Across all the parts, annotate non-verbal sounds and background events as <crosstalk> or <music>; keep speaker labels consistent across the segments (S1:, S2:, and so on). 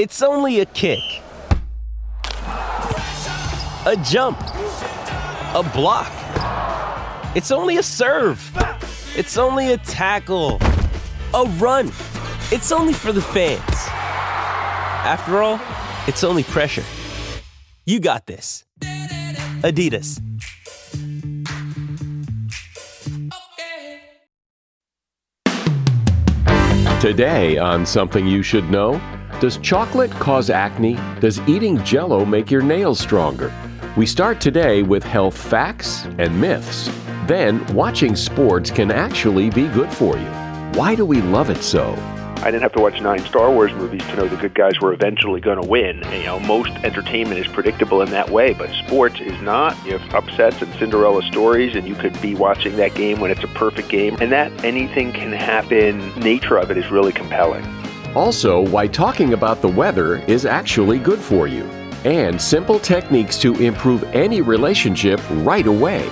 S1: It's only a kick, a jump, a block. It's only a serve. It's only a tackle, a run. It's only for the fans. After all, it's only pressure. You got this. Adidas.
S2: Today on Something You Should Know Does chocolate cause acne? Does eating jello make your nails stronger? We start today with health facts and myths. Then, watching sports can actually be good for you. Why do we love it so?
S3: I didn't have to watch nine Star Wars movies to know the good guys were eventually going to win. You know, most entertainment is predictable in that way, but sports is not. You have upsets and Cinderella stories, and you could be watching that game when it's a perfect game, and that anything can happen. Nature of it is really compelling.
S2: Also, why talking about the weather is actually good for you, and simple techniques to improve any relationship right away.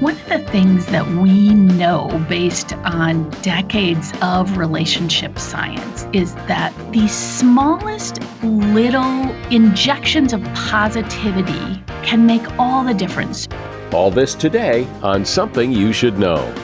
S4: One of the things that we know based on decades of relationship science is that the smallest little injections of positivity can make all the difference.
S2: All this today on Something You Should Know.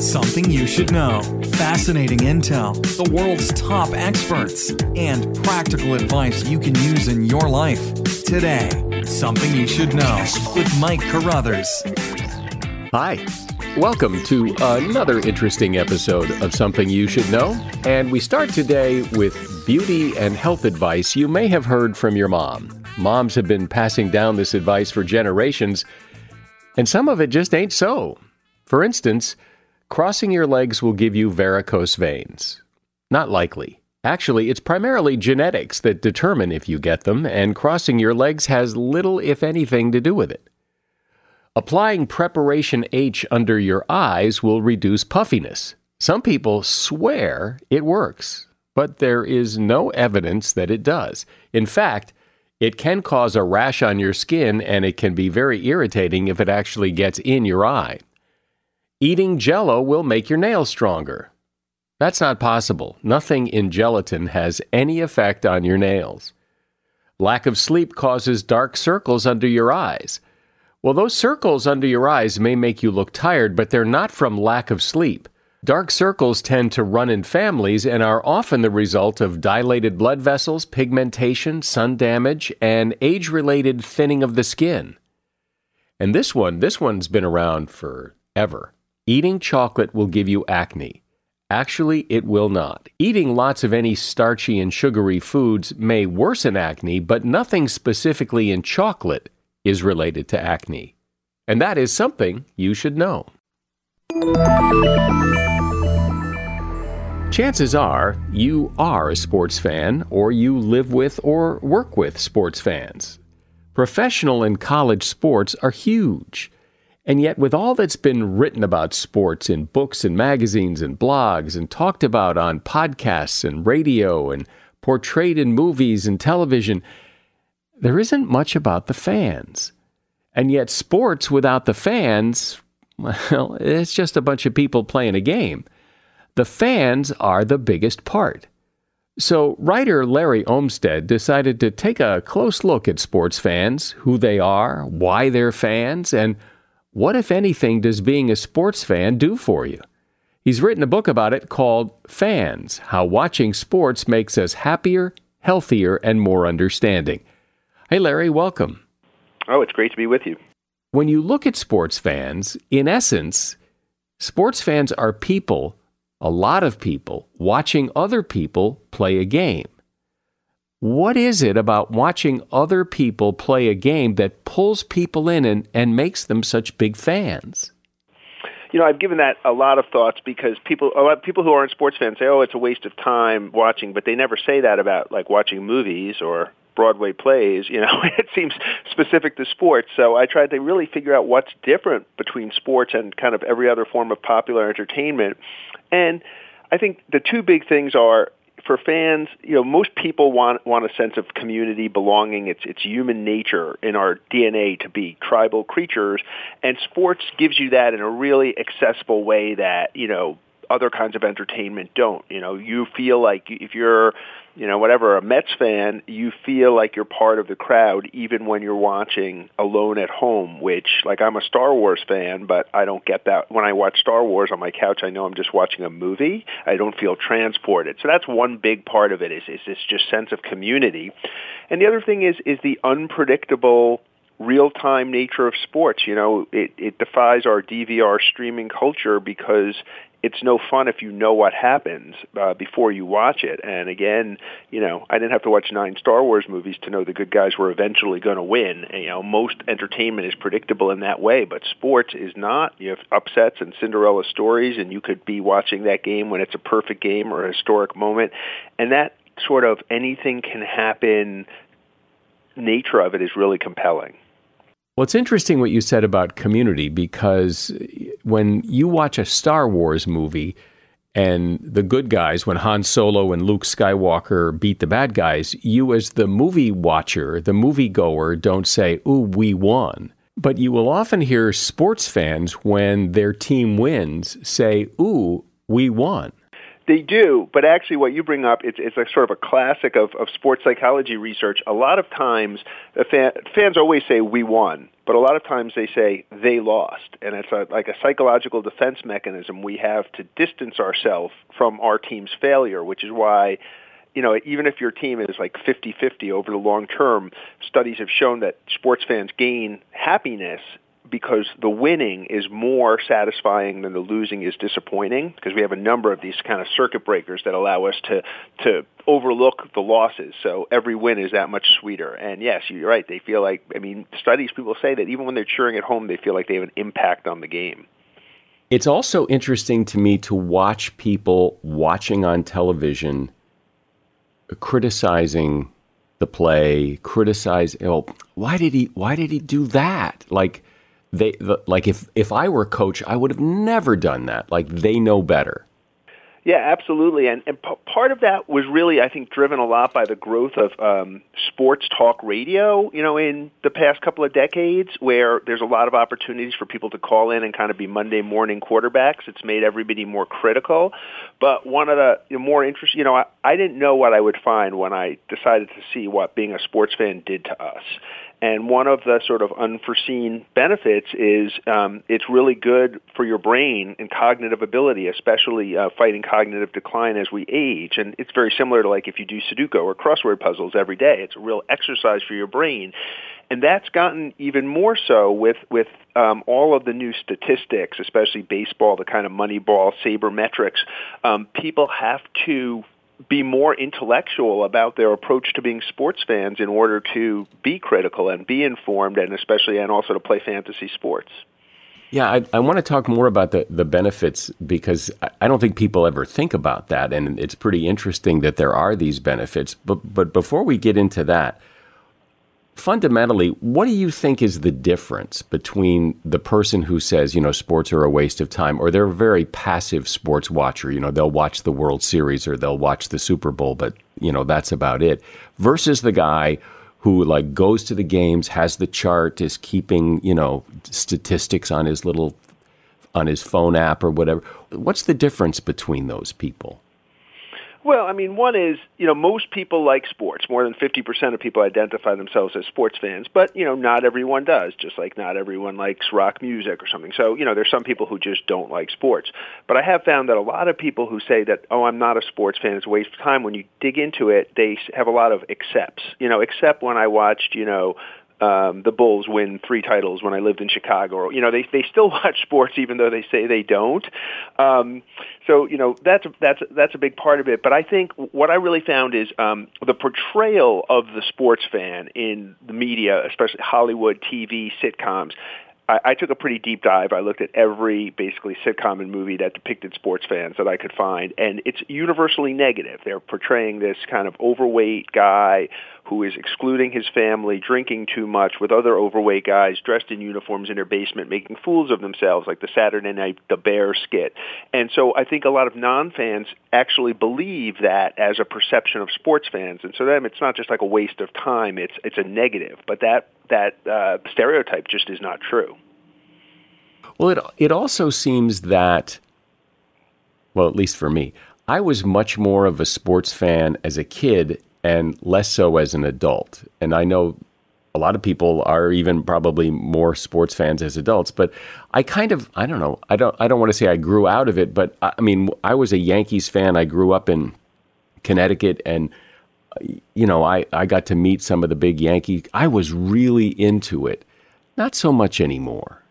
S5: Something you should know. Fascinating intel, the world's top experts, and practical advice you can use in your life. Today, Something You Should Know with Mike Carruthers.
S2: Hi. Welcome to another interesting episode of Something You Should Know. And we start today with beauty and health advice you may have heard from your mom. Moms have been passing down this advice for generations, and some of it just ain't so. For instance, Crossing your legs will give you varicose veins. Not likely. Actually, it's primarily genetics that determine if you get them, and crossing your legs has little, if anything, to do with it. Applying Preparation H under your eyes will reduce puffiness. Some people swear it works, but there is no evidence that it does. In fact, it can cause a rash on your skin and it can be very irritating if it actually gets in your eye. Eating jello will make your nails stronger. That's not possible. Nothing in gelatin has any effect on your nails. Lack of sleep causes dark circles under your eyes. Well, those circles under your eyes may make you look tired, but they're not from lack of sleep. Dark circles tend to run in families and are often the result of dilated blood vessels, pigmentation, sun damage, and age related thinning of the skin. And this one, this one's been around forever. Eating chocolate will give you acne. Actually, it will not. Eating lots of any starchy and sugary foods may worsen acne, but nothing specifically in chocolate is related to acne. And that is something you should know. Chances are you are a sports fan, or you live with or work with sports fans. Professional and college sports are huge. And yet, with all that's been written about sports in books and magazines and blogs and talked about on podcasts and radio and portrayed in movies and television, there isn't much about the fans. And yet, sports without the fans, <laughs> well, it's just a bunch of people playing a game. The fans are the biggest part. So, writer Larry Olmsted decided to take a close look at sports fans, who they are, why they're fans, and what, if anything, does being a sports fan do for you? He's written a book about it called Fans How Watching Sports Makes Us Happier, Healthier, and More Understanding. Hey, Larry, welcome.
S3: Oh, it's great to be with you.
S2: When you look at sports fans, in essence, sports fans are people a lot of people watching other people play a game. What is it about watching other people play a game that pulls people in and, and makes them such big fans?
S3: You know, I've given that a lot of thoughts because people, a lot of people who aren't sports fans say, "Oh, it's a waste of time watching," but they never say that about like watching movies or Broadway plays. You know, <laughs> it seems specific to sports. So I tried to really figure out what's different between sports and kind of every other form of popular entertainment. And I think the two big things are for fans, you know, most people want want a sense of community, belonging. It's it's human nature in our DNA to be tribal creatures, and sports gives you that in a really accessible way that you know other kinds of entertainment don't. You know, you feel like if you're you know, whatever, a Mets fan, you feel like you're part of the crowd even when you're watching alone at home, which, like, I'm a Star Wars fan, but I don't get that. When I watch Star Wars on my couch, I know I'm just watching a movie. I don't feel transported. So that's one big part of it is, is this just sense of community. And the other thing is, is the unpredictable real-time nature of sports. You know, it, it defies our DVR streaming culture because it's no fun if you know what happens uh, before you watch it. And again, you know, I didn't have to watch nine Star Wars movies to know the good guys were eventually going to win. And, you know, most entertainment is predictable in that way, but sports is not. You have upsets and Cinderella stories, and you could be watching that game when it's a perfect game or a historic moment, and that sort of anything can happen nature of it is really compelling.
S2: Well, it's interesting what you said about community because when you watch a Star Wars movie and the good guys, when Han Solo and Luke Skywalker beat the bad guys, you as the movie watcher, the movie goer, don't say, Ooh, we won. But you will often hear sports fans, when their team wins, say, Ooh, we won.
S3: They do, but actually, what you bring up, it's, it's a sort of a classic of, of sports psychology research. A lot of times, fan, fans always say "we won," but a lot of times they say they lost, and it's a, like a psychological defense mechanism we have to distance ourselves from our team's failure, which is why you know, even if your team is like 50-50 over the long term, studies have shown that sports fans gain happiness because the winning is more satisfying than the losing is disappointing because we have a number of these kind of circuit breakers that allow us to to overlook the losses. So every win is that much sweeter. And yes you're right. They feel like i mean studies people say that even when they're cheering at home they feel like they have an impact on the game.
S2: It's also interesting to me to watch people watching on television criticizing the play criticize oh, why did he why did he do that? Like they like if if I were a coach, I would have never done that. Like they know better.
S3: Yeah, absolutely, and and p- part of that was really, I think, driven a lot by the growth of um, sports talk radio. You know, in the past couple of decades, where there's a lot of opportunities for people to call in and kind of be Monday morning quarterbacks. It's made everybody more critical. But one of the you know, more interesting, you know, I, I didn't know what I would find when I decided to see what being a sports fan did to us. And one of the sort of unforeseen benefits is um, it's really good for your brain and cognitive ability, especially uh, fighting cognitive decline as we age. And it's very similar to like if you do Sudoku or crossword puzzles every day. It's a real exercise for your brain. And that's gotten even more so with with um, all of the new statistics, especially baseball, the kind of money Moneyball, sabermetrics. Um, people have to be more intellectual about their approach to being sports fans in order to be critical and be informed and especially and also to play fantasy sports.
S2: Yeah, I, I want to talk more about the, the benefits because I don't think people ever think about that. And it's pretty interesting that there are these benefits. But, but before we get into that, fundamentally, what do you think is the difference between the person who says, you know, sports are a waste of time, or they're a very passive sports watcher? You know, they'll watch the World Series or they'll watch the Super Bowl, but, you know, that's about it, versus the guy who like goes to the games, has the chart, is keeping, you know, statistics on his little on his phone app or whatever. What's the difference between those people?
S3: Well, I mean, one is, you know, most people like sports. More than 50% of people identify themselves as sports fans, but, you know, not everyone does, just like not everyone likes rock music or something. So, you know, there's some people who just don't like sports. But I have found that a lot of people who say that, oh, I'm not a sports fan, it's a waste of time, when you dig into it, they have a lot of accepts. You know, except when I watched, you know, um, the Bulls win three titles when I lived in Chicago. You know, they they still <laughs> watch sports even though they say they don't. Um, so you know that's that's that's a big part of it. But I think what I really found is um, the portrayal of the sports fan in the media, especially Hollywood, TV, sitcoms, I, I took a pretty deep dive. I looked at every basically sitcom and movie that depicted sports fans that I could find, and it's universally negative. They're portraying this kind of overweight guy who is excluding his family, drinking too much with other overweight guys dressed in uniforms in their basement, making fools of themselves, like the Saturday Night The Bear skit. And so I think a lot of non-fans actually believe that as a perception of sports fans, and so them it's not just like a waste of time; it's it's a negative. But that that uh, stereotype just is not true.
S2: Well, it it also seems that, well, at least for me, I was much more of a sports fan as a kid and less so as an adult. And I know a lot of people are even probably more sports fans as adults, but I kind of I don't know I don't I don't want to say I grew out of it, but I mean I was a Yankees fan. I grew up in Connecticut and you know, I, I got to meet some of the big Yankee. I was really into it. Not so much anymore.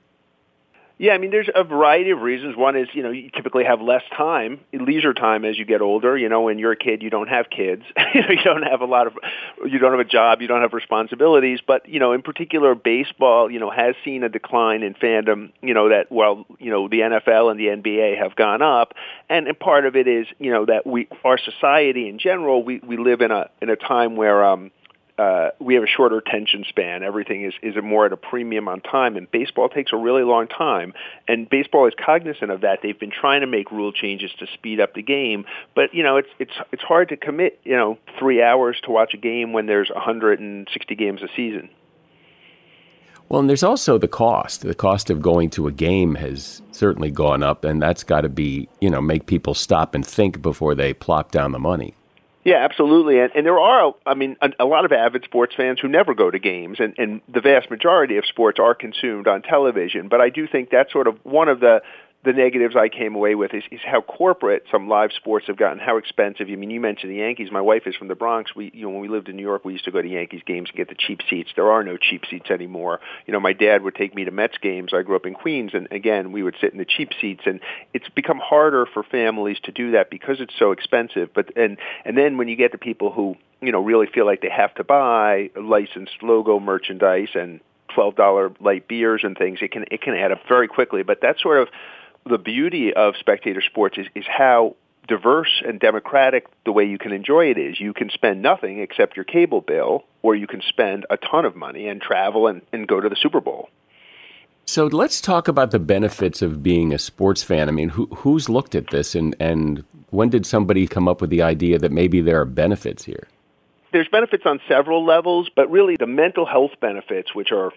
S3: Yeah, I mean, there's a variety of reasons. One is, you know, you typically have less time, leisure time as you get older. You know, when you're a kid, you don't have kids. <laughs> you don't have a lot of, you don't have a job, you don't have responsibilities. But, you know, in particular, baseball, you know, has seen a decline in fandom, you know, that, well, you know, the NFL and the NBA have gone up. And, and part of it is, you know, that we, our society in general, we, we live in a, in a time where, um, uh, we have a shorter attention span. Everything is, is more at a premium on time, and baseball takes a really long time. And baseball is cognizant of that. They've been trying to make rule changes to speed up the game, but you know it's it's it's hard to commit you know three hours to watch a game when there's 160 games a season.
S2: Well, and there's also the cost. The cost of going to a game has certainly gone up, and that's got to be you know make people stop and think before they plop down the money.
S3: Yeah, absolutely. And, and there are, I mean, a, a lot of avid sports fans who never go to games, and, and the vast majority of sports are consumed on television. But I do think that's sort of one of the the negatives I came away with is, is how corporate some live sports have gotten, how expensive. I mean, you mentioned the Yankees. My wife is from the Bronx. We, you know, when we lived in New York, we used to go to Yankees games and get the cheap seats. There are no cheap seats anymore. You know, my dad would take me to Mets games. I grew up in Queens, and again, we would sit in the cheap seats. And it's become harder for families to do that because it's so expensive. But and and then when you get to people who you know really feel like they have to buy licensed logo merchandise and twelve dollar light beers and things, it can it can add up very quickly. But that's sort of the beauty of spectator sports is, is how diverse and democratic the way you can enjoy it is. You can spend nothing except your cable bill, or you can spend a ton of money and travel and, and go to the Super Bowl.
S2: So let's talk about the benefits of being a sports fan. I mean, who, who's looked at this, and, and when did somebody come up with the idea that maybe there are benefits here?
S3: There's benefits on several levels, but really the mental health benefits, which are,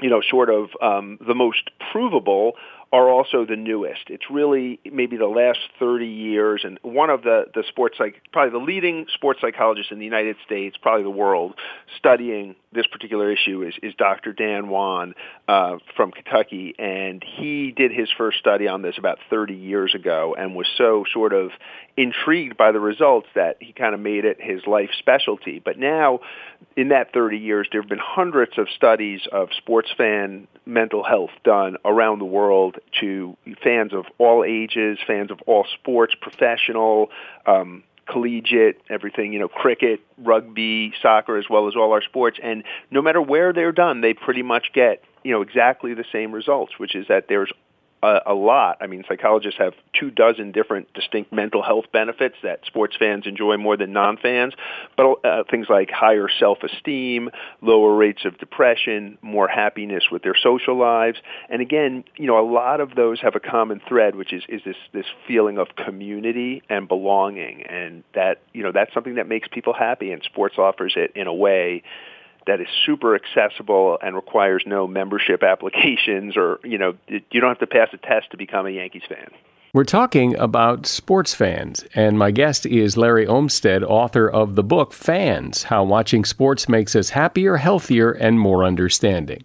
S3: you know, sort of um, the most provable, are also the newest. It's really maybe the last 30 years, and one of the, the sports psych, probably the leading sports psychologist in the United States, probably the world, studying this particular issue is, is Dr. Dan Wann uh, from Kentucky, and he did his first study on this about 30 years ago and was so sort of intrigued by the results that he kind of made it his life specialty. But now, in that 30 years, there have been hundreds of studies of sports fan mental health done around the world to fans of all ages, fans of all sports, professional, um, collegiate, everything, you know, cricket, rugby, soccer, as well as all our sports. And no matter where they're done, they pretty much get, you know, exactly the same results, which is that there's a, a lot. I mean, psychologists have two dozen different distinct mental health benefits that sports fans enjoy more than non-fans, but uh, things like higher self-esteem, lower rates of depression, more happiness with their social lives, and again, you know, a lot of those have a common thread, which is is this this feeling of community and belonging, and that you know that's something that makes people happy, and sports offers it in a way that is super accessible and requires no membership <laughs> applications or, you know, you don't have to pass a test to become a Yankees fan.
S2: We're talking about sports fans, and my guest is Larry Olmsted, author of the book Fans How Watching Sports Makes Us Happier, Healthier, and More Understanding.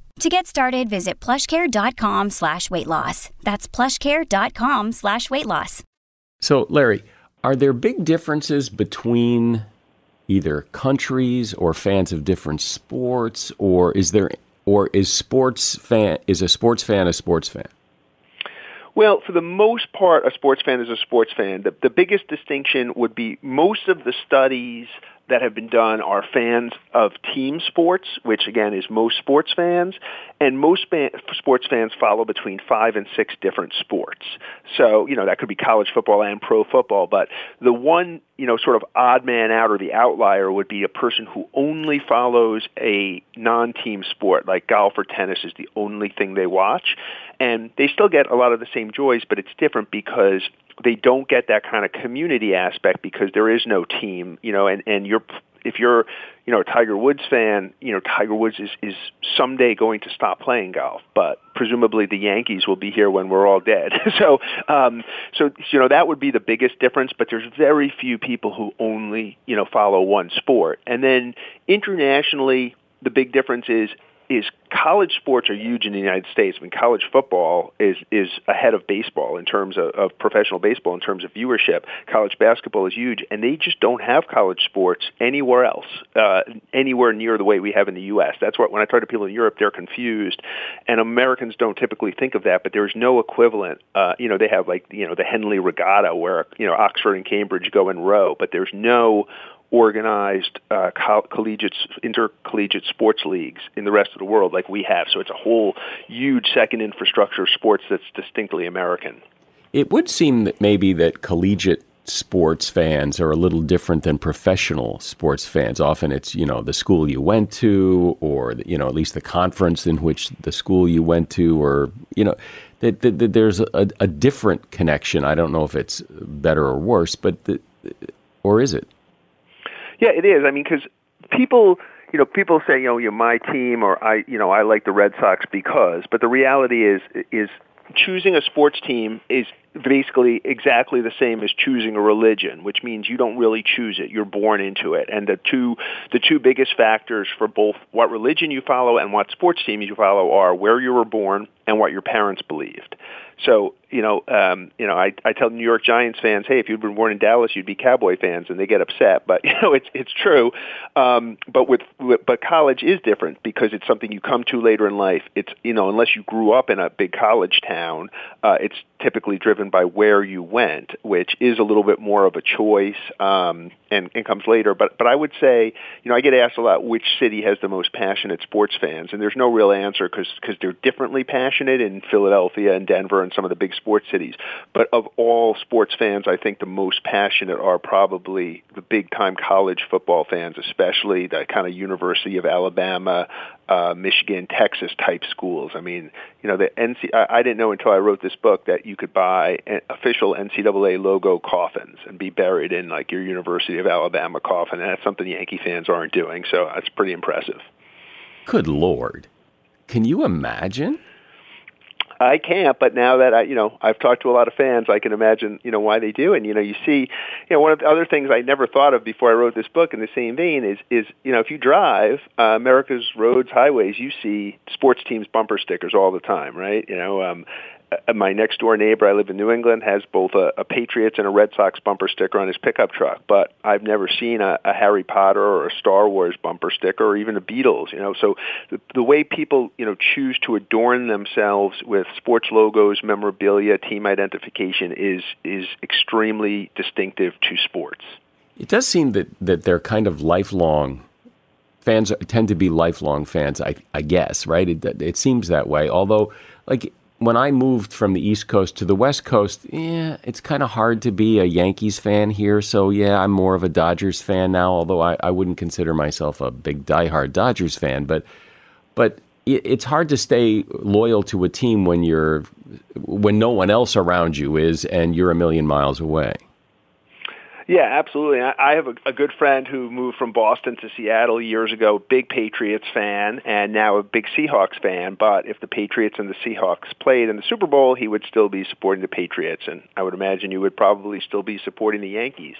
S6: To get started, visit plushcare.com slash weight loss. That's plushcare.com slash weight loss.
S2: So, Larry, are there big differences between either countries or fans of different sports, or is there or is sports fan is a sports fan a sports fan?
S3: Well, for the most part, a sports fan is a sports fan. The, the biggest distinction would be most of the studies that have been done are fans of team sports, which again is most sports fans, and most sports fans follow between five and six different sports. So, you know, that could be college football and pro football, but the one, you know, sort of odd man out or the outlier would be a person who only follows a non-team sport, like golf or tennis is the only thing they watch. And they still get a lot of the same joys, but it's different because they don't get that kind of community aspect because there is no team, you know, and, and you're, if you're, you know, a Tiger Woods fan, you know, Tiger Woods is, is someday going to stop playing golf, but presumably the Yankees will be here when we're all dead. <laughs> so, um, so, you know, that would be the biggest difference, but there's very few people who only, you know, follow one sport. And then internationally, the big difference is is college sports are huge in the United States. I mean, college football is is ahead of baseball in terms of, of professional baseball in terms of viewership. College basketball is huge, and they just don't have college sports anywhere else, uh, anywhere near the way we have in the U.S. That's what when I talk to people in Europe, they're confused, and Americans don't typically think of that. But there's no equivalent. Uh, you know, they have like you know the Henley Regatta where you know Oxford and Cambridge go in row, but there's no organized uh, collegiate intercollegiate sports leagues in the rest of the world like we have. So it's a whole huge second infrastructure of sports that's distinctly American.
S2: It would seem that maybe that collegiate sports fans are a little different than professional sports fans. Often it's, you know, the school you went to or, you know, at least the conference in which the school you went to or, you know, that, that, that there's a, a, different connection. I don't know if it's better or worse, but the, or is it?
S3: Yeah, it is. I mean, because people, you know, people say, you know, you're my team, or I, you know, I like the Red Sox because. But the reality is, is choosing a sports team is basically exactly the same as choosing a religion, which means you don't really choose it; you're born into it. And the two the two biggest factors for both what religion you follow and what sports team you follow are where you were born and what your parents believed. So you know, um, you know, I, I tell New York Giants fans, hey, if you'd been born in Dallas, you'd be Cowboy fans, and they get upset. But <laughs> you know, it's it's true. Um, but with, but college is different because it's something you come to later in life. It's you know, unless you grew up in a big college town, uh, it's typically driven by where you went, which is a little bit more of a choice um, and, and comes later. But but I would say, you know, I get asked a lot which city has the most passionate sports fans, and there's no real answer because because they're differently passionate in Philadelphia and Denver and some of the big sports cities. But of all sports fans, I think the most passionate are probably the big time college football fans, especially the kind of University of Alabama, uh, Michigan, Texas type schools. I mean, you know, the NC. I, I didn't know until I wrote this book that you could buy official NCAA logo coffins and be buried in like your University of Alabama coffin. And that's something Yankee fans aren't doing. So that's pretty impressive.
S2: Good lord, can you imagine?
S3: I can't, but now that I, you know, I've talked to a lot of fans, I can imagine, you know, why they do. And you know, you see, you know, one of the other things I never thought of before I wrote this book in the same vein is, is you know, if you drive uh, America's roads, highways, you see sports teams bumper stickers all the time, right? You know, um, Uh, my next door neighbor, I live in New England, has both a, a Patriots and a Red Sox bumper sticker on his pickup truck. But I've never seen a, a Harry Potter or a Star Wars bumper sticker or even the Beatles. You know, so the, the way people you know choose to adorn themselves with sports logos, memorabilia, team identification is is extremely distinctive to sports.
S2: It does seem that that they're kind of lifelong fans tend to be lifelong fans. I, I guess, right? It, it seems that way. Although, like when I moved from the East Coast to the West Coast, yeah, it's kind of hard to be a Yankees fan here. So, yeah, I'm more of a Dodgers fan now, although I, I wouldn't consider myself a big diehard Dodgers fan. But, but it, it's hard to stay loyal to a team when you're when no one else around you is and you're a million miles away.
S3: Yeah, absolutely. I have a, good friend who moved from Boston to Seattle years ago, big Patriots fan, and now a big Seahawks fan. But if the Patriots and the Seahawks played in the Super Bowl, he would still be supporting the Patriots, and I would imagine you would probably still be supporting the Yankees.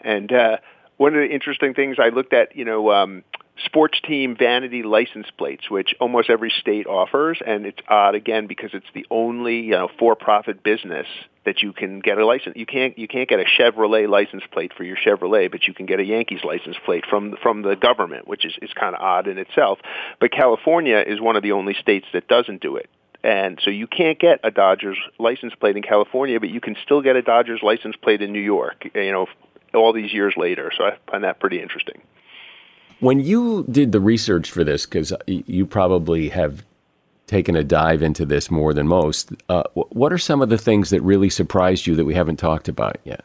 S3: And uh, one of the interesting things I looked at, you know, um, sports team vanity license plates, which almost every state offers, and it's odd again because it's the only you know for-profit business that you can get a license. You can't you can't get a Chevrolet license plate for your Chevrolet, but you can get a Yankees license plate from from the government, which is is kind of odd in itself. But California is one of the only states that doesn't do it. And so you can't get a Dodgers license plate in California, but you can still get a Dodgers license plate in New York, you know, all these years later. So I find that pretty interesting.
S2: When you did the research for this, because you probably have taken a dive into this more than most, uh, what are some of the things that really surprised you that we haven't talked about yet?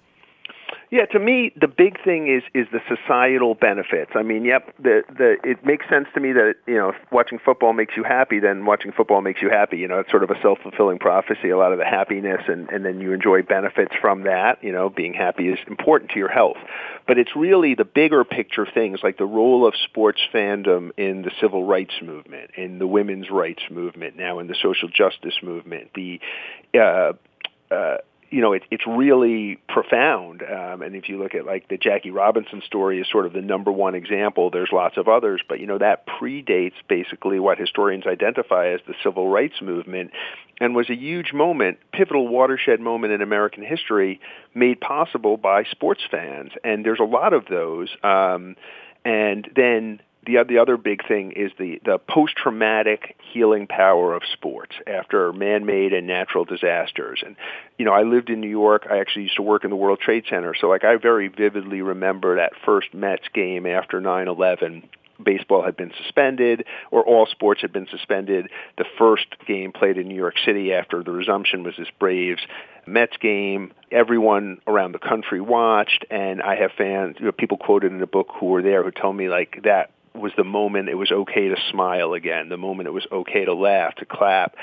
S3: Yeah, to me, the big thing is is the societal benefits. I mean, yep, the the it makes sense to me that you know watching football makes you happy, then watching football makes you happy. You know, it's sort of a self fulfilling prophecy. A lot of the happiness, and and then you enjoy benefits from that. You know, being happy is important to your health, but it's really the bigger picture things like the role of sports fandom in the civil rights movement, in the women's rights movement, now in the social justice movement, the uh, uh, you know, it, it's really profound. Um, and if you look at like the Jackie Robinson story is sort of the number one example. There's lots of others, but you know that predates basically what historians identify as the civil rights movement, and was a huge moment, pivotal watershed moment in American history, made possible by sports fans. And there's a lot of those. Um, and then the the other big thing is the the post traumatic healing power of sports after man made and natural disasters. And you know, I lived in New York. I actually used to work in the World Trade Center, so like I very vividly remember that first Mets game after nine eleven baseball had been suspended or all sports had been suspended. The first game played in New York City after the resumption was this Braves Mets game. Everyone around the country watched, and I have fans, you know, people quoted in the book who were there who tell me like that was the moment it was okay to smile again, the moment it was okay to laugh, to clap.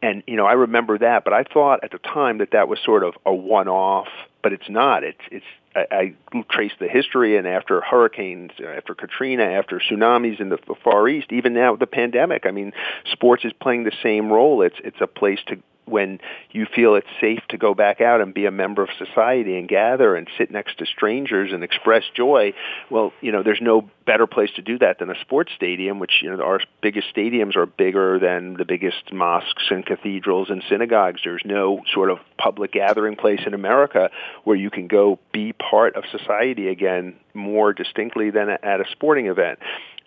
S3: And, you know, I remember that, but I thought at the time that that was sort of a one-off, but it's not. It's, it's, I, I traced the history and after hurricanes, after Katrina, after tsunamis in the Far East, even now with the pandemic, I mean, sports is playing the same role. It's, it's a place to when you feel it's safe to go back out and be a member of society and gather and sit next to strangers and express joy, well, you know, there's no better place to do that than a sports stadium, which, you know, our biggest stadiums are bigger than the biggest mosques and cathedrals and synagogues. There's no sort of public gathering place in America where you can go be part of society again more distinctly than at a sporting event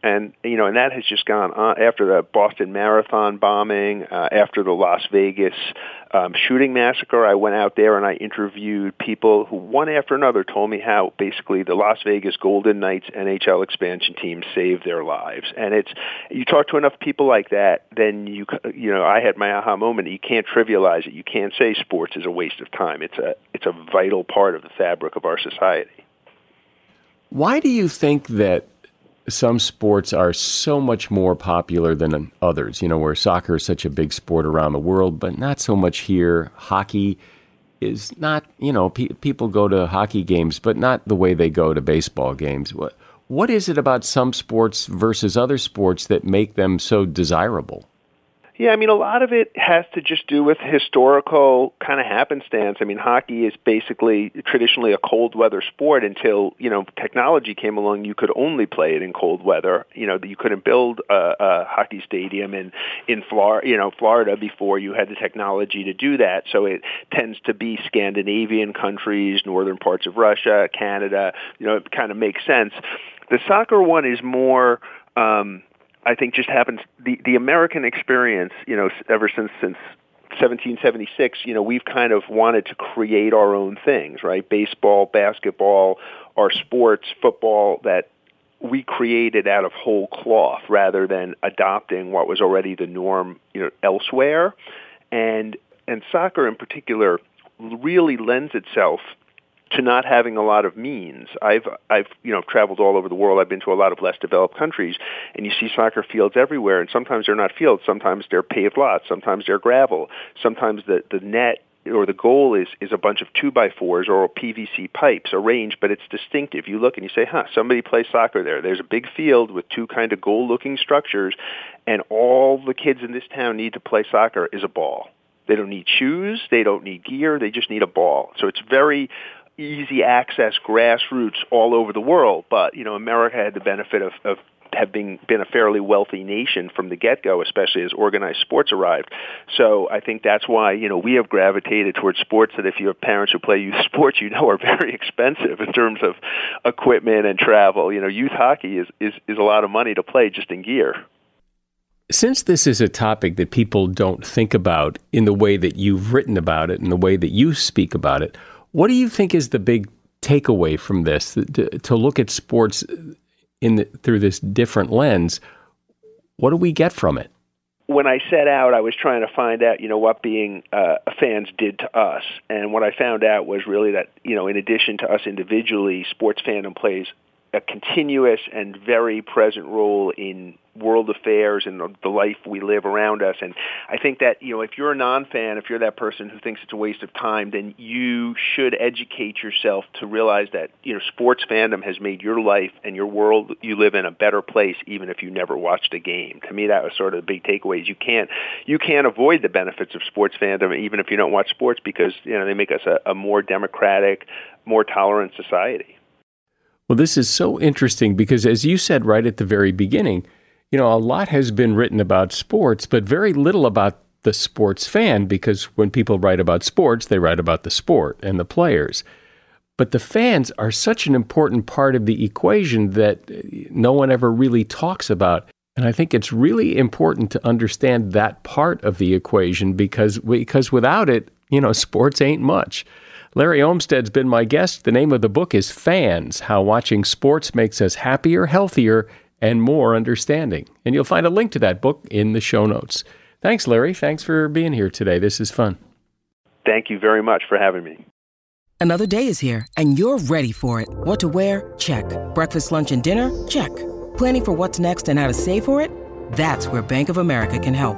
S3: and you know, and that has just gone on after the Boston Marathon bombing, uh, after the Las Vegas um, shooting massacre. I went out there and I interviewed people who, one after another, told me how basically the Las Vegas Golden Knights NHL expansion team saved their lives. And it's you talk to enough people like that, then you you know, I had my aha moment. You can't trivialize it. You can't say sports is a waste of time. It's a it's a vital part of the fabric of our society.
S2: Why do you think that some sports are so much more popular than others. You know, where soccer is such a big sport around the world, but not so much here. Hockey is not, you know, pe- people go to hockey games, but not the way they go to baseball games. What what is it about some sports versus other sports that make them so desirable?
S3: Yeah, I mean, a lot of it has to just do with historical kind of happenstance. I mean, hockey is basically traditionally a cold weather sport until, you know, technology came along. You could only play it in cold weather. You know, you couldn't build a, a hockey stadium in, in Florida, you know, Florida before you had the technology to do that. So it tends to be Scandinavian countries, northern parts of Russia, Canada, you know, it kind of makes sense. The soccer one is more, um, I think just happens the the American experience, you know, ever since since 1776, you know, we've kind of wanted to create our own things, right? Baseball, basketball, our sports, football that we created out of whole cloth rather than adopting what was already the norm, you know, elsewhere. And and soccer in particular really lends itself to not having a lot of means. I've I've you know traveled all over the world. I've been to a lot of less developed countries, and you see soccer fields everywhere. And sometimes they're not fields. Sometimes they're paved lots. Sometimes they're gravel. Sometimes the the net or the goal is is a bunch of two by fours or PVC pipes arranged, but it's distinctive. You look and you say, "Huh, somebody plays soccer there." There's a big field with two kind of goal-looking structures, and all the kids in this town need to play soccer is a ball. They don't need shoes. They don't need gear. They just need a ball. So it's very easy access grassroots all over the world. But you know, America had the benefit of, of having been a fairly wealthy nation from the get-go, especially as organized sports arrived. So I think that's why, you know, we have gravitated towards sports that if you have parents who play youth <laughs> sports, you know are very expensive in terms of equipment and travel. You know, youth hockey is, is, is a lot of money to play just in gear.
S2: Since this is a topic that people don't think about in the way that you've written about it and the way that you speak about it, what do you think is the big takeaway from this? To, to look at sports in the, through this different lens, what do we get from it?
S3: when I set out, I was trying to find out, you know, what being uh, fans did to us, and what I found out was really that, you know, in addition to us individually, sports fandom plays a continuous and very present role in world affairs and the life we live around us. And I think that, you know, if you're a non-fan, if you're that person who thinks it's a waste of time, then you should educate yourself to realize that, you know, sports fandom has made your life and your world you live in a better place even if you never watched a game. To me that was sort of the big takeaways. You can't you can't avoid the benefits of sports fandom even if you don't watch sports because, you know, they make us a, a more democratic, more tolerant society.
S2: Well, this is so interesting because, as you said right at the very beginning, you know, a lot has been written about sports, but very little about the sports fan because when people write about sports, they write about the sport and the players. But the fans are such an important part of the equation that uh, no one ever really talks about. And I think it's really important to understand that part of the equation because, because without it, you know, sports ain't much. Larry Olmsted's been my guest. The name of the book is Fans How Watching Sports Makes Us Happier, Healthier, and More Understanding. And you'll find a link to that book in the show notes. Thanks, Larry. Thanks for being here today. This is fun.
S3: Thank you very much for having me.
S7: Another day is here, and you're ready for it. What to wear? Check. Breakfast, lunch, and dinner? Check. Planning for what's next and how to save for it? That's where Bank of America can help.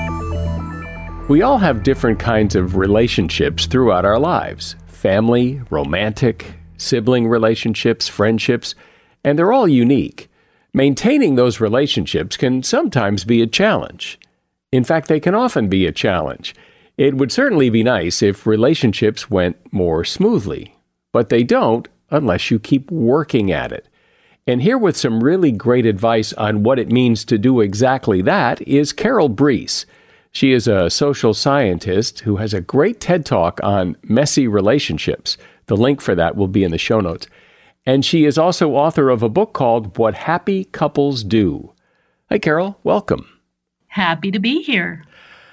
S2: We all have different kinds of relationships throughout our lives family, romantic, sibling relationships, friendships, and they're all unique. Maintaining those relationships can sometimes be a challenge. In fact, they can often be a challenge. It would certainly be nice if relationships went more smoothly, but they don't unless you keep working at it. And here, with some really great advice on what it means to do exactly that, is Carol Bruess. She is a social scientist who has a great TED talk on messy relationships. The link for that will be in the show notes. And she is also author of a book called What Happy Couples Do. Hi, Carol. Welcome.
S4: Happy to be here.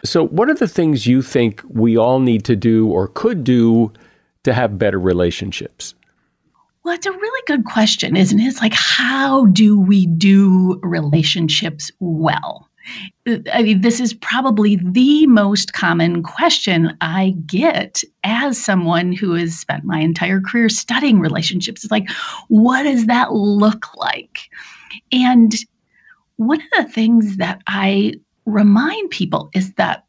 S2: So, what are the things you think we all need to do or could do to have better relationships?
S4: Well, it's a really good question, isn't it? It's like, how do we do relationships well? I mean, this is probably the most common question I get as someone who has spent my entire career studying relationships. It's like, what does that look like? And one of the things that I remind people is that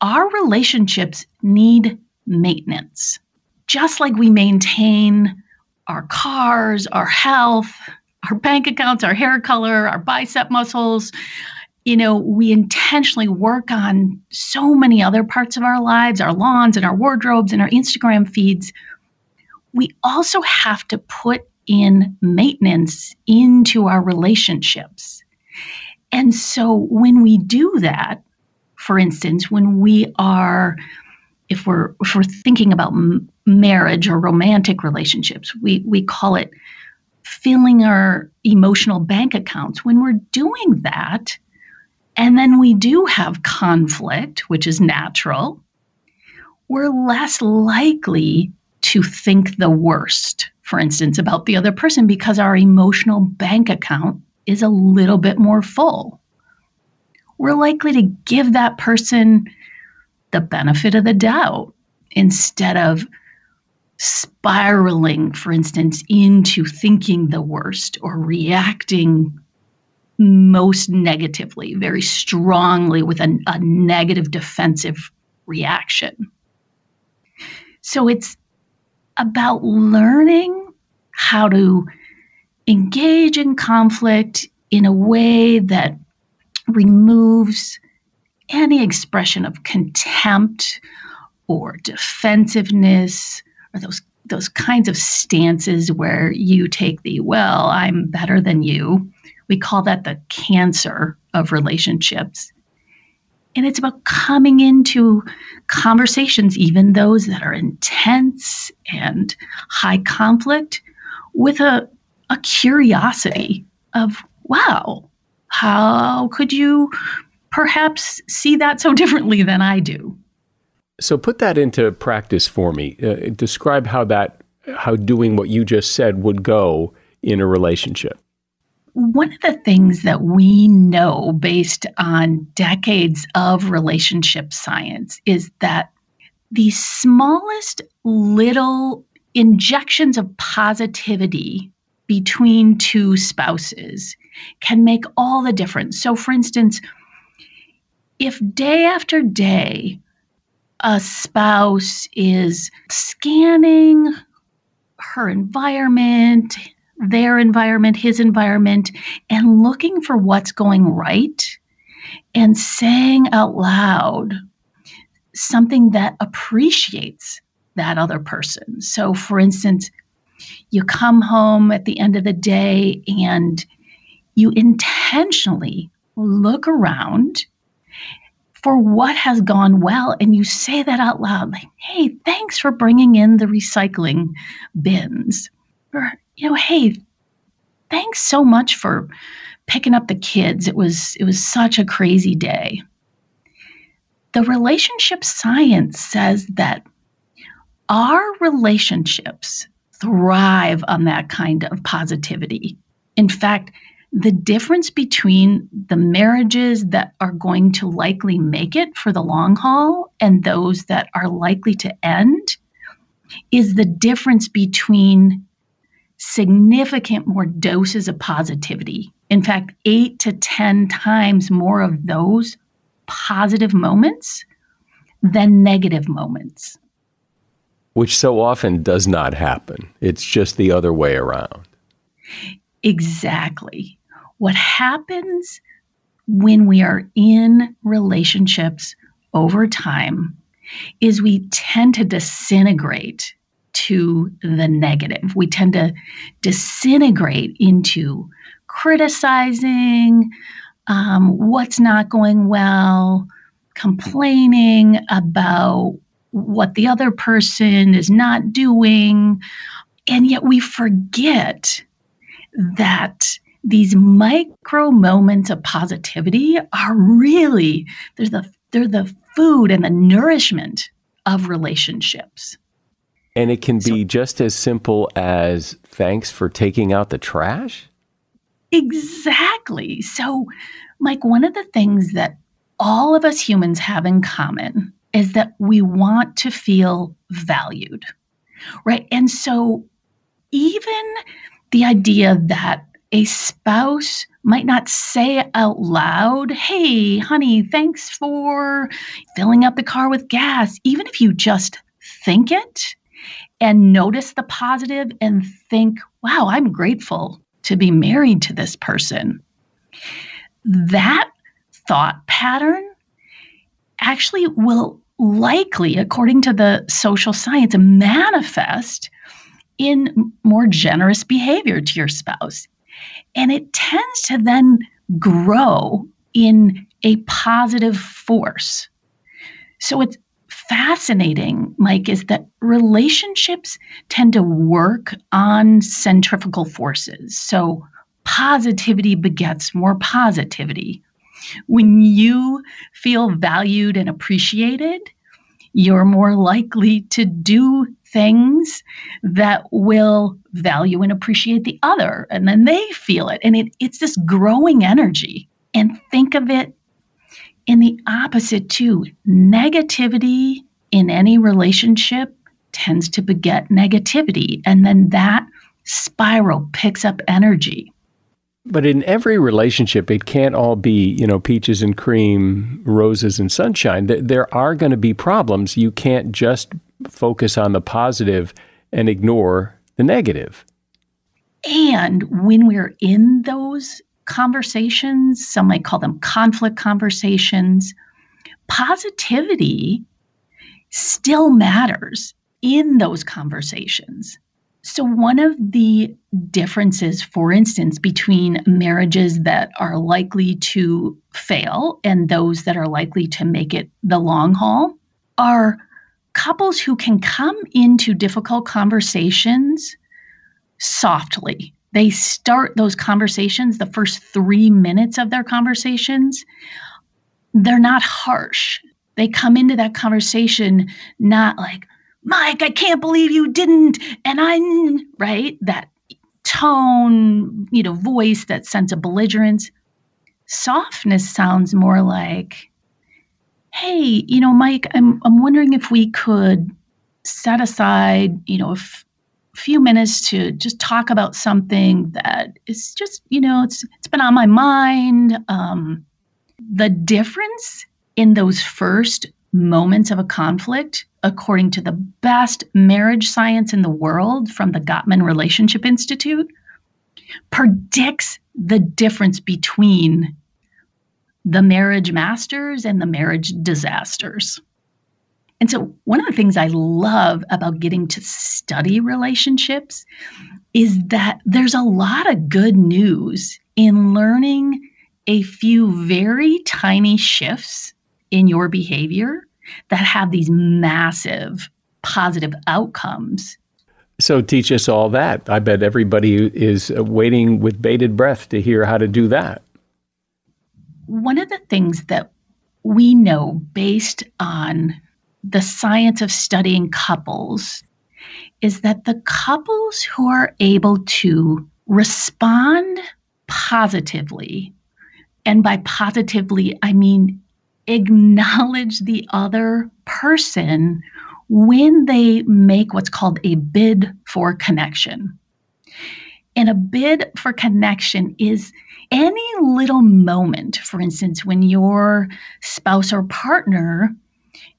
S4: our relationships need maintenance. Just like we maintain our cars, our health, our bank accounts, our hair color, our bicep muscles, you know, we intentionally work on so many other parts of our lives, our lawns and our wardrobes and our Instagram feeds. We also have to put in maintenance into our relationships. And so when we do that, for instance, when we are if we're if we're thinking about m- marriage or romantic relationships, we we call it filling our emotional bank accounts. When we're doing that, and then we do have conflict, which is natural, we're less likely to think the worst, for instance, about the other person because our emotional bank account is a little bit more full. We're likely to give that person the benefit of the doubt instead of spiraling, for instance, into thinking the worst or reacting most negatively, very strongly with a, a negative defensive reaction. So it's about learning how to engage in conflict in a way that removes any expression of contempt or defensiveness or those those kinds of stances where you take the well i'm better than you we call that the cancer of relationships and it's about coming into conversations even those that are intense and high conflict with a a curiosity of, wow, how could you perhaps see that so differently than I do?
S2: So put that into practice for me. Uh, describe how that, how doing what you just said would go in a relationship.
S4: One of the things that we know based on decades of relationship science is that the smallest little injections of positivity between two spouses can make all the difference. So, for instance, if day after day a spouse is scanning her environment, their environment, his environment, and looking for what's going right and saying out loud something that appreciates that other person. So, for instance, you come home at the end of the day and you intentionally look around for what has gone well and you say that out loud like hey thanks for bringing in the recycling bins or you know hey thanks so much for picking up the kids it was it was such a crazy day the relationship science says that our relationships thrive on that kind of positivity. In fact, the difference between the marriages that are going to likely make it for the long haul and those that are likely to end is the difference between significant more doses of positivity. In fact, eight to 10 times more of those positive moments than negative moments
S2: which so often does not happen. It's just the other way around.
S4: Exactly. What happens when we are in relationships over time is we tend to disintegrate to the negative. We tend to disintegrate into criticizing um, what's not going well, complaining about what the other person is not doing. And yet we forget that these micro moments of positivity are really they're the they're the food and the nourishment of relationships.
S2: And it can be so, just as simple as thanks for taking out the trash?
S4: Exactly. So, Mike, one of the things that all of us humans have in common is that we want to feel valued, right? And so, even the idea that a spouse might not say out loud, Hey, honey, thanks for filling up the car with gas. Even if you just think it and notice the positive and think, Wow, I'm grateful to be married to this person. That thought pattern actually will likely, according to the social science, manifest in more generous behavior to your spouse. And it tends to then grow in a positive force. So it's fascinating, Mike, is that relationships tend to work on centrifugal forces. So positivity begets more positivity. When you feel valued and appreciated, you're more likely to do things that will value and appreciate the other. And then they feel it. And it, it's this growing energy. And think of it in the opposite, too. Negativity in any relationship tends to beget negativity. And then that spiral picks up energy.
S2: But in every relationship, it can't all be, you know, peaches and cream, roses and sunshine. There are going to be problems. You can't just focus on the positive and ignore the negative.
S4: And when we're in those conversations, some might call them conflict conversations, positivity still matters in those conversations. So, one of the differences, for instance, between marriages that are likely to fail and those that are likely to make it the long haul are couples who can come into difficult conversations softly. They start those conversations, the first three minutes of their conversations, they're not harsh. They come into that conversation not like, Mike, I can't believe you didn't. And I'm right. That tone, you know, voice, that sense of belligerence. Softness sounds more like, hey, you know, Mike, I'm, I'm wondering if we could set aside, you know, a f- few minutes to just talk about something that is just, you know, it's it's been on my mind. Um, the difference in those first moments of a conflict, according to the best marriage science in the world from the Gottman Relationship Institute, predicts the difference between the marriage masters and the marriage disasters. And so, one of the things I love about getting to study relationships is that there's a lot of good news in learning a few very tiny shifts in your behavior that have these massive positive outcomes.
S2: So teach us all that. I bet everybody is waiting with bated breath to hear how to do that.
S4: One of the things that we know based on the science of studying couples is that the couples who are able to respond positively, and by positively, I mean acknowledge the other person when they make what's called a bid for connection. And a bid for connection is any little moment, for instance, when your spouse or partner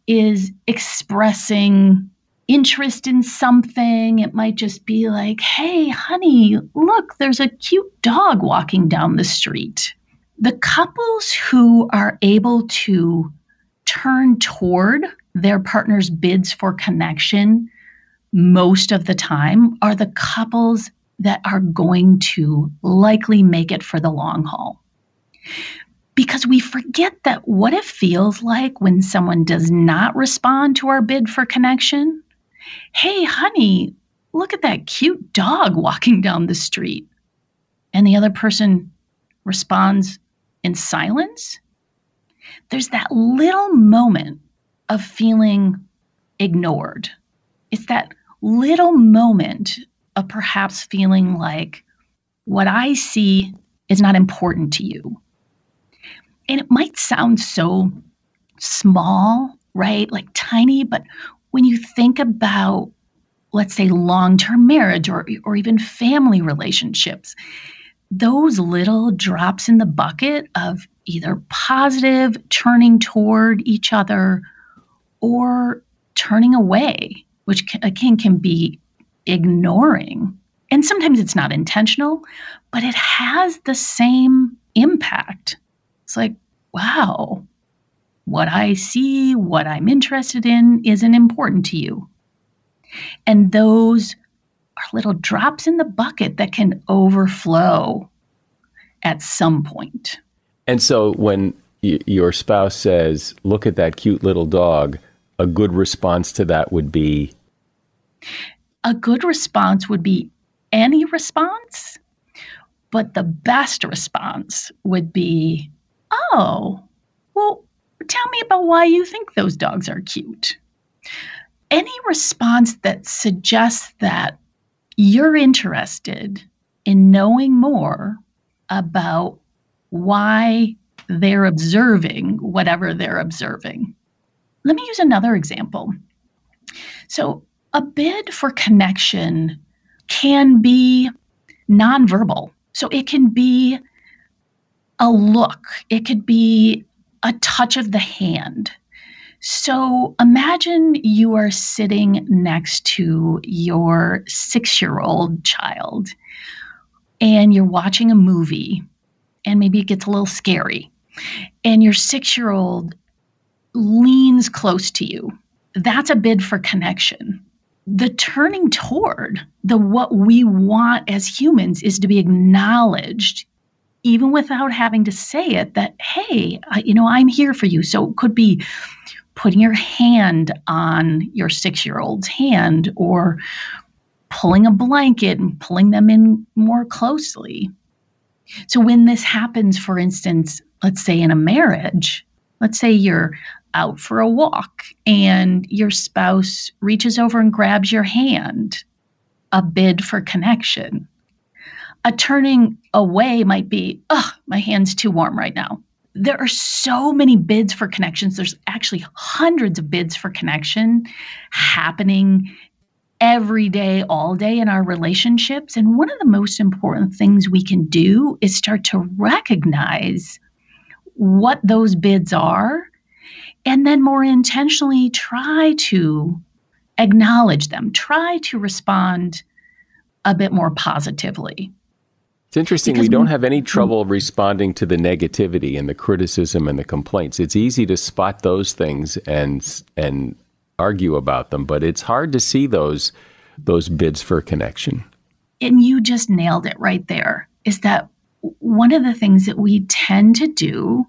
S4: is expressing interest in something. It might just be like, hey, honey, look, there's a cute dog walking down the street the couples who are able to turn toward their partner's bids for connection most of the time are the couples that are going to likely make it for the long haul. Because we forget that what it feels like when someone does not respond to our bid for connection. Hey, honey, look at that cute dog walking down the street. And the other person responds in silence. There's that little moment of feeling ignored. It's that little moment of perhaps feeling like what I see is not important to you. And it might sound so small, right? Like tiny, but when you think about, let's say, long term marriage or, or even family relationships, those little drops in the bucket of either positive, turning toward each other, or turning away, which again can be ignoring. And sometimes it's not intentional, but it has the same impact. It's like, wow, what I see, what I'm interested in isn't important to you. And those are little drops in the bucket that can overflow at some point.
S2: And so when y- your spouse says, look at that cute little dog, a good response to that would be?
S4: A good response would be any response, but the best response would be, oh, well, tell me about why you think those dogs are cute. Any response that suggests that you're interested in knowing more about why they're observing whatever they're observing. Let me use another example. So, a bid for connection can be nonverbal. So, it can be a look, it could be a touch of the hand, so imagine you are sitting next to your six year old child and you're watching a movie and maybe it gets a little scary and your six year old leans close to you. That's a bid for connection. The turning toward the what we want as humans is to be acknowledged even without having to say it that hey I, you know i'm here for you so it could be putting your hand on your six year old's hand or pulling a blanket and pulling them in more closely. So, when this happens, for instance, let's say in a marriage, let's say you're out for a walk and your spouse reaches over and grabs your hand, a bid for connection. A turning away might be, oh, my hand's too warm right now there are so many bids for connections. There's actually hundreds of bids for connection happening every day, all day in our relationships. And one of the most important things we can do is start to recognize what those bids are and then more intentionally try to acknowledge them, try to respond a bit more positively.
S2: It's interesting. Because we don't have any hmm. trouble responding to the negativity and the criticism and the complaints. It's easy to spot those things and and argue about them, but it's hard to see those those bids for connection.
S4: And you just nailed it right there. Is that one of the things that we tend to do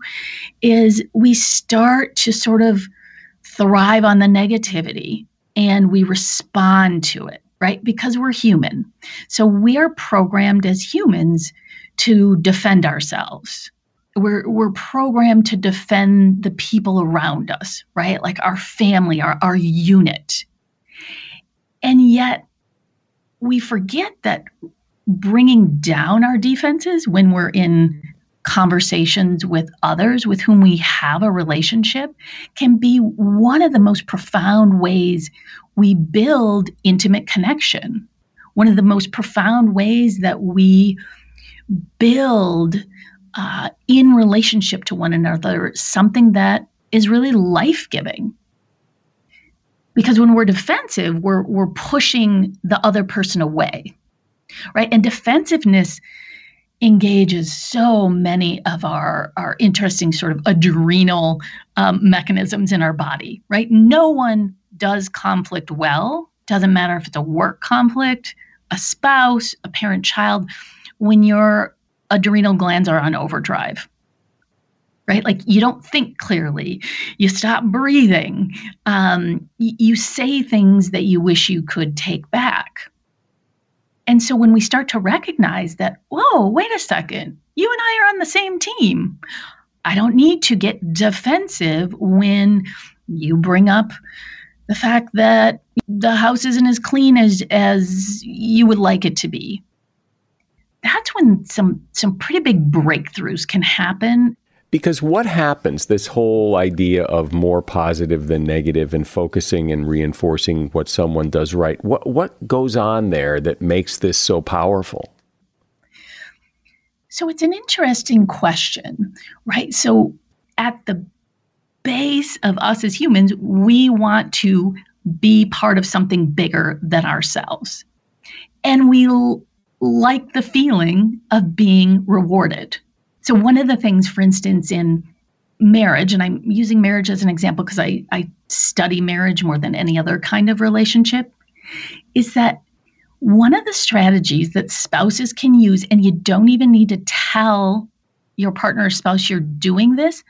S4: is we start to sort of thrive on the negativity and we respond to it right? Because we're human. So we are programmed as humans to defend ourselves. We're, we're programmed to defend the people around us, right? Like our family, our, our unit. And yet we forget that bringing down our defenses when we're in conversations with others with whom we have a relationship can be one of the most profound ways we build intimate connection. One of the most profound ways that we build uh, in relationship to one another something that is really life giving. Because when we're defensive, we're, we're pushing the other person away, right? And defensiveness engages so many of our, our interesting sort of adrenal um, mechanisms in our body, right? No one does conflict well. Doesn't matter if it's a work conflict, a spouse, a parent child, when your adrenal glands are on overdrive. Right? Like you don't think clearly. You stop breathing. Um, y- you say things that you wish you could take back. And so when we start to recognize that, whoa, wait a second, you and I are on the same team. I don't need to get defensive when you bring up the fact that the house isn't as clean as as you would like it to be. That's when some some pretty big breakthroughs can happen
S2: because what happens, this whole idea of more positive than negative and focusing and reinforcing what someone does right, what, what goes on there that makes this so powerful?
S4: So it's an interesting question, right? So at the base of us as humans, we want to be part of something bigger than ourselves. And we l- like the feeling of being rewarded so, one of the things, for instance, in marriage, and I'm using marriage as an example because I, I study marriage more than any other kind of relationship, is that one of the strategies that spouses can use, and you don't even need to tell your partner or spouse you're doing this,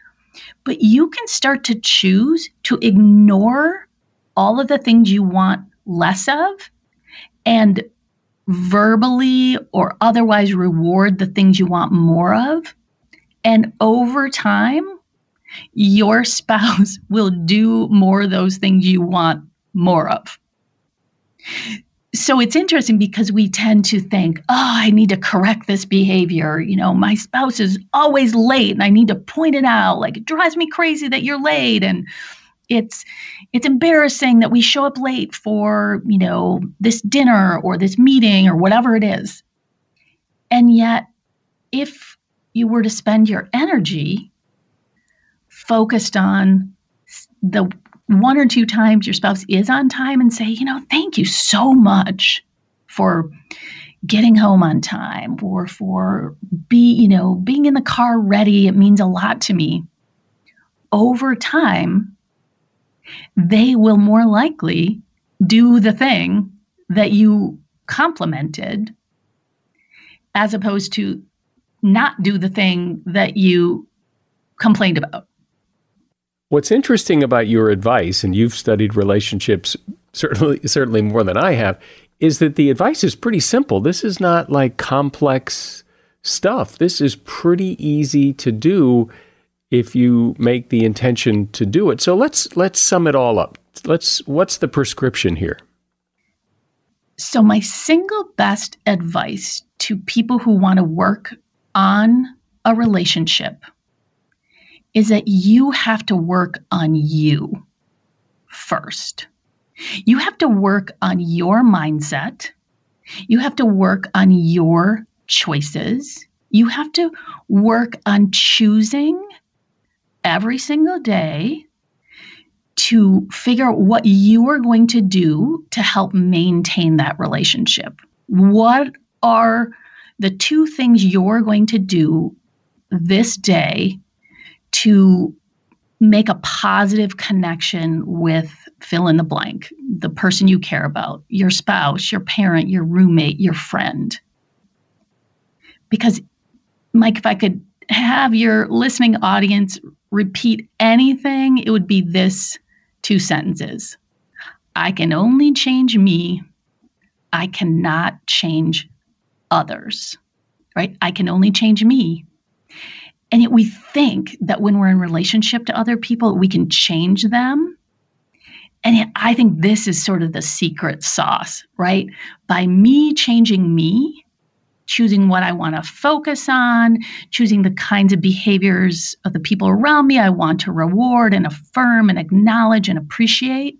S4: but you can start to choose to ignore all of the things you want less of and verbally or otherwise reward the things you want more of and over time, your <laughs> spouse will do more of those things you want more of. So it's interesting because we tend to think, oh, I need to correct this behavior. You know, my spouse is always late and I need to point it out. Like it drives me crazy that you're late. And it's it's embarrassing that we show up late for, you know, this dinner or this meeting or whatever it is. And yet, if you were to spend your energy focused on the one or two times your spouse is on time and say, you know, thank you so much for getting home on time or for be, you know, being in the car ready. It means a lot to me. Over time, they will more likely do the thing that you complimented as opposed to not do the thing that you complained about.
S2: What's interesting about your advice, and you've studied relationships certainly certainly more than I have, is that the advice is pretty simple. This is not like complex stuff. This is pretty easy to do if you make the intention to do it. So let's let's sum it all up. Let's what's the prescription here?
S4: So my single best advice to people who want to work on a relationship is that you have to work on you first. You have to work on your mindset. You have to work on your choices. You have to work on choosing every single day to figure out what you are going to do to help maintain that relationship. What are the two things you're going to do this day to make a positive connection with fill in the blank, the person you care about, your spouse, your parent, your roommate, your friend. Because, Mike, if I could have your listening audience repeat anything, it would be this two sentences I can only change me, I cannot change others, right? I can only change me. And yet we think that when we're in relationship to other people, we can change them. And yet I think this is sort of the secret sauce, right? By me changing me, choosing what I want to focus on, choosing the kinds of behaviors of the people around me I want to reward and affirm and acknowledge and appreciate,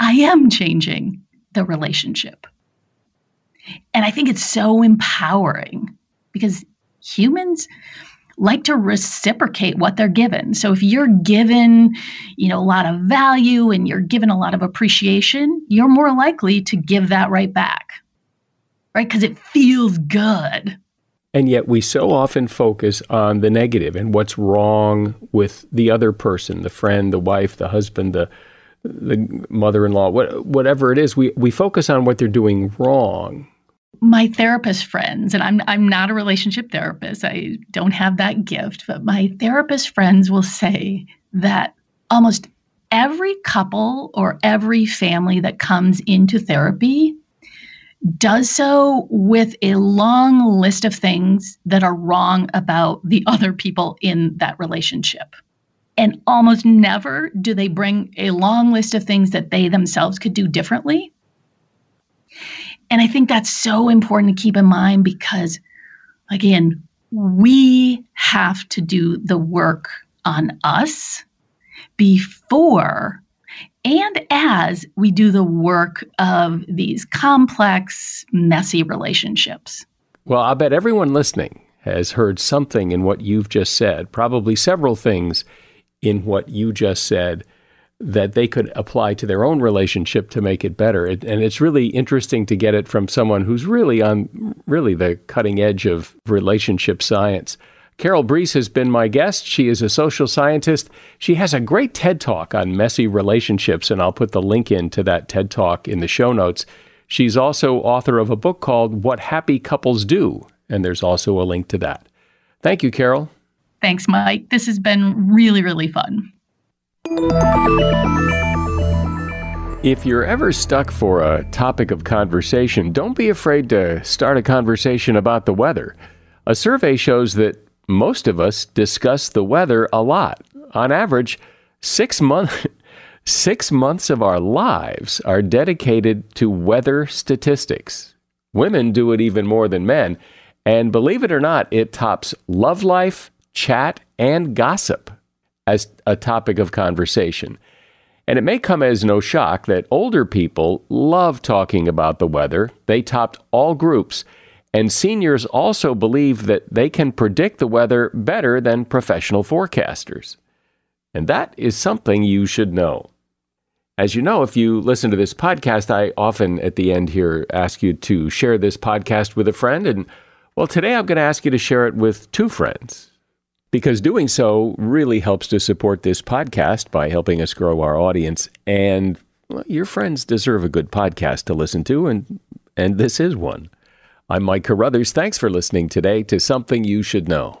S4: I am changing the relationship. And I think it's so empowering because humans like to reciprocate what they're given. So if you're given, you know, a lot of value and you're given a lot of appreciation, you're more likely to give that right back. Right? Because it feels good.
S2: And yet we so often focus on the negative and what's wrong with the other person, the friend, the wife, the husband, the the mother-in-law, what, whatever it is. We we focus on what they're doing wrong.
S4: My therapist friends, and I'm I'm not a relationship therapist. I don't have that gift, but my therapist friends will say that almost every couple or every family that comes into therapy does so with a long list of things that are wrong about the <laughs> other people in that relationship. And almost never do they bring a long list of things that they themselves could do differently. And I think that's so important to keep in mind because, again, we have to do the work on us before and as we do the work of these complex, messy relationships.
S2: Well, I bet everyone listening has heard something in what you've just said, probably several things in what you just said that they could apply to their own relationship to make it better. and it's really interesting to get it from someone who's really on really the cutting edge of relationship science. Carol Bruess has been my guest. She is a social scientist. She has a great TED Talk on messy relationships, and I'll put the link into that TED Talk in the show notes. She's also author of a book called What Happy Couples Do, and there's also a link to that. Thank you, Carol.
S4: Thanks, Mike. This has been really, really fun.
S2: If you're ever stuck for a topic of conversation, don't be afraid to start a conversation about the weather. A survey shows that most of us discuss the weather a lot. On average, six months. <laughs> Six months of our lives are dedicated to weather statistics. Women do it even more than men. And believe it or not, it tops love life, chat, and gossip as a topic of conversation. And it may come as no shock that older people love talking about the weather. They topped all groups. And seniors also believe that they can predict the weather better than professional forecasters. And that is something you should know. As you know, if you listen to this podcast, I often at the end here ask you to share this podcast with a friend. And well, today I'm going to ask you to share it with two friends because doing so really helps to support this podcast by helping us grow our audience. And well, your friends deserve a good podcast to listen to, and, and this is one. I'm Mike Carruthers. Thanks for listening today to Something You Should Know.